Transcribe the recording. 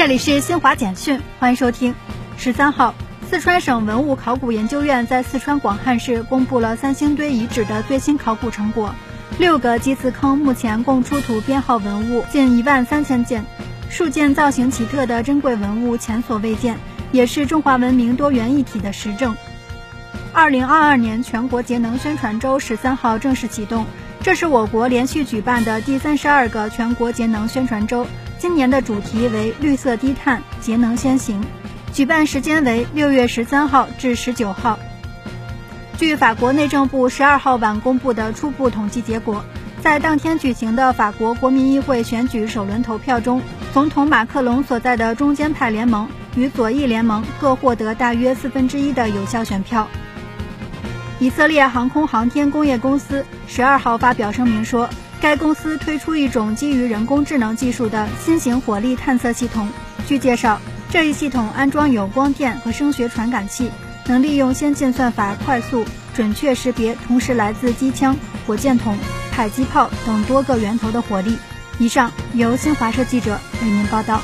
这里是新华简讯，欢迎收听。十三号，四川省文物考古研究院在四川广汉市公布了三星堆遗址的最新考古成果。六个祭祀坑目前共出土编号文物近一万三千件，数件造型奇特的珍贵文物前所未见，也是中华文明多元一体的实证。二零二二年全国节能宣传周十三号正式启动，这是我国连续举办的第三十二个全国节能宣传周。今年的主题为“绿色低碳，节能先行”，举办时间为六月十三号至十九号。据法国内政部十二号晚公布的初步统计结果，在当天举行的法国国民议会选举首轮投票中，总统马克龙所在的中间派联盟与左翼联盟各获得大约四分之一的有效选票。以色列航空航天工业公司十二号发表声明说。该公司推出一种基于人工智能技术的新型火力探测系统。据介绍，这一系统安装有光电和声学传感器，能利用先进算法快速、准确识别同时来自机枪、火箭筒、迫击炮等多个源头的火力。以上由新华社记者为您报道。